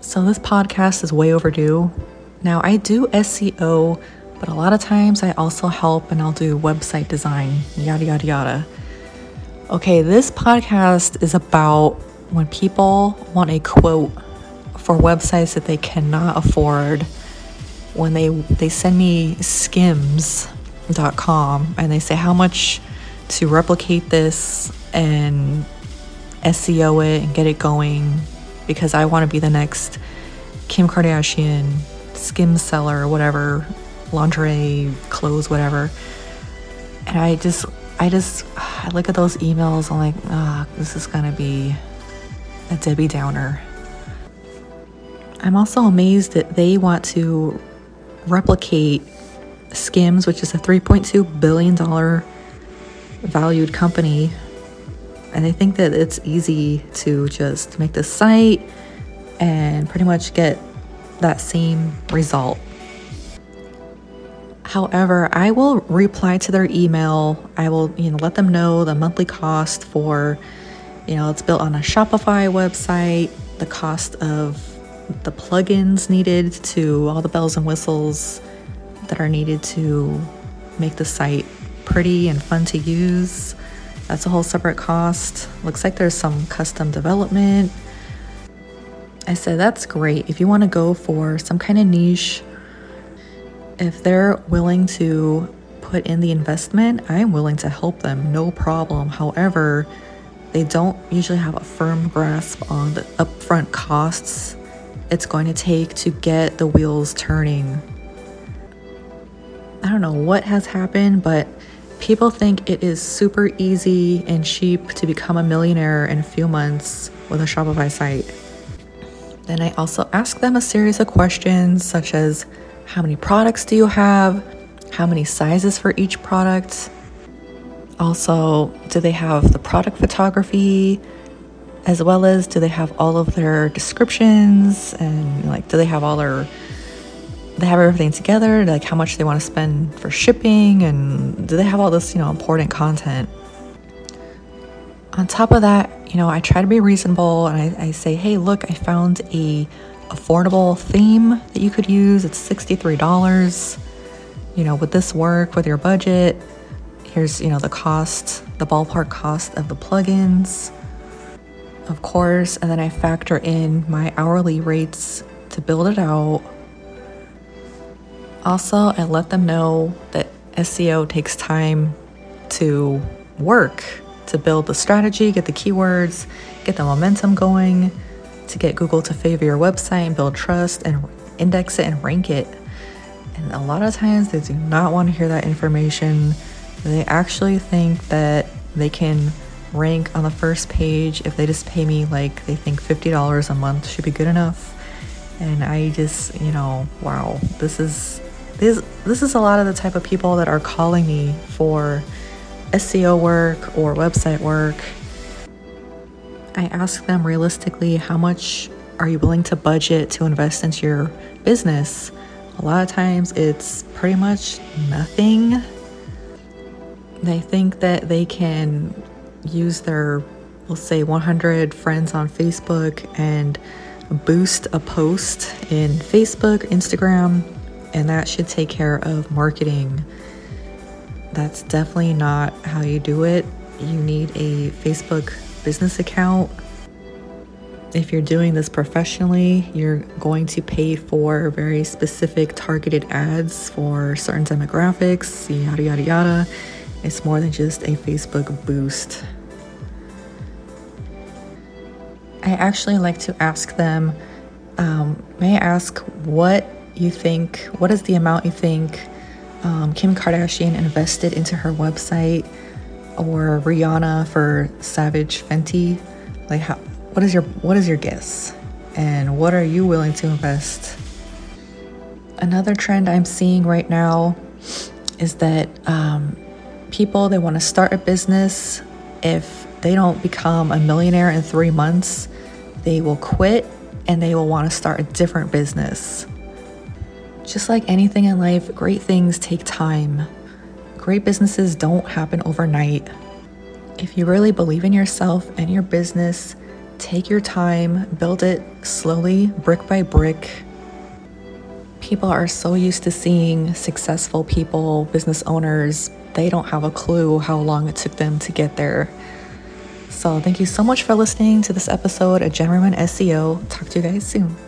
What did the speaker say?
So, this podcast is way overdue. Now, I do SEO, but a lot of times I also help and I'll do website design, yada, yada, yada. Okay, this podcast is about when people want a quote for websites that they cannot afford when they they send me skims.com and they say how much to replicate this and SEO it and get it going because I want to be the next Kim Kardashian skim seller or whatever, lingerie, clothes, whatever. And I just I just I look at those emails I'm like, ah, oh, this is gonna be a Debbie Downer. I'm also amazed that they want to replicate Skims, which is a $3.2 billion valued company. And I think that it's easy to just make the site and pretty much get that same result. However, I will reply to their email. I will, you know, let them know the monthly cost for, you know, it's built on a Shopify website, the cost of the plugins needed to all the bells and whistles that are needed to make the site pretty and fun to use. That's a whole separate cost. Looks like there's some custom development. I said, that's great. If you want to go for some kind of niche, if they're willing to put in the investment, I'm willing to help them, no problem. However, they don't usually have a firm grasp on the upfront costs it's going to take to get the wheels turning. I don't know what has happened, but people think it is super easy and cheap to become a millionaire in a few months with a Shopify site. Then I also ask them a series of questions such as how many products do you have? How many sizes for each product? Also, do they have the product photography? as well as do they have all of their descriptions and like do they have all their they have everything together like how much they want to spend for shipping and do they have all this you know important content. On top of that you know i try to be reasonable and I, I say hey look i found a affordable theme that you could use. It's $63 you know would this work with your budget? Here's you know the cost the ballpark cost of the plugins of course, and then I factor in my hourly rates to build it out. Also, I let them know that SEO takes time to work, to build the strategy, get the keywords, get the momentum going, to get Google to favor your website and build trust and index it and rank it. And a lot of times they do not want to hear that information. They actually think that they can rank on the first page if they just pay me like they think $50 a month should be good enough and i just you know wow this is this this is a lot of the type of people that are calling me for seo work or website work. I ask them realistically how much are you willing to budget to invest into your business? A lot of times it's pretty much nothing. They think that they can use their, we'll say, 100 friends on Facebook and boost a post in Facebook, Instagram, and that should take care of marketing. That's definitely not how you do it. You need a Facebook business account. If you're doing this professionally, you're going to pay for very specific targeted ads for certain demographics, yada, yada, yada. It's more than just a Facebook boost. I actually like to ask them um, may I ask what you think, what is the amount you think um, Kim Kardashian invested into her website or Rihanna for Savage Fenty? Like, how, what is your what is your guess? And what are you willing to invest? Another trend I'm seeing right now is that um, people they want to start a business if they don't become a millionaire in three months they will quit and they will want to start a different business just like anything in life great things take time great businesses don't happen overnight if you really believe in yourself and your business Take your time, build it slowly, brick by brick. People are so used to seeing successful people, business owners, they don't have a clue how long it took them to get there. So, thank you so much for listening to this episode of Gen Women SEO. Talk to you guys soon.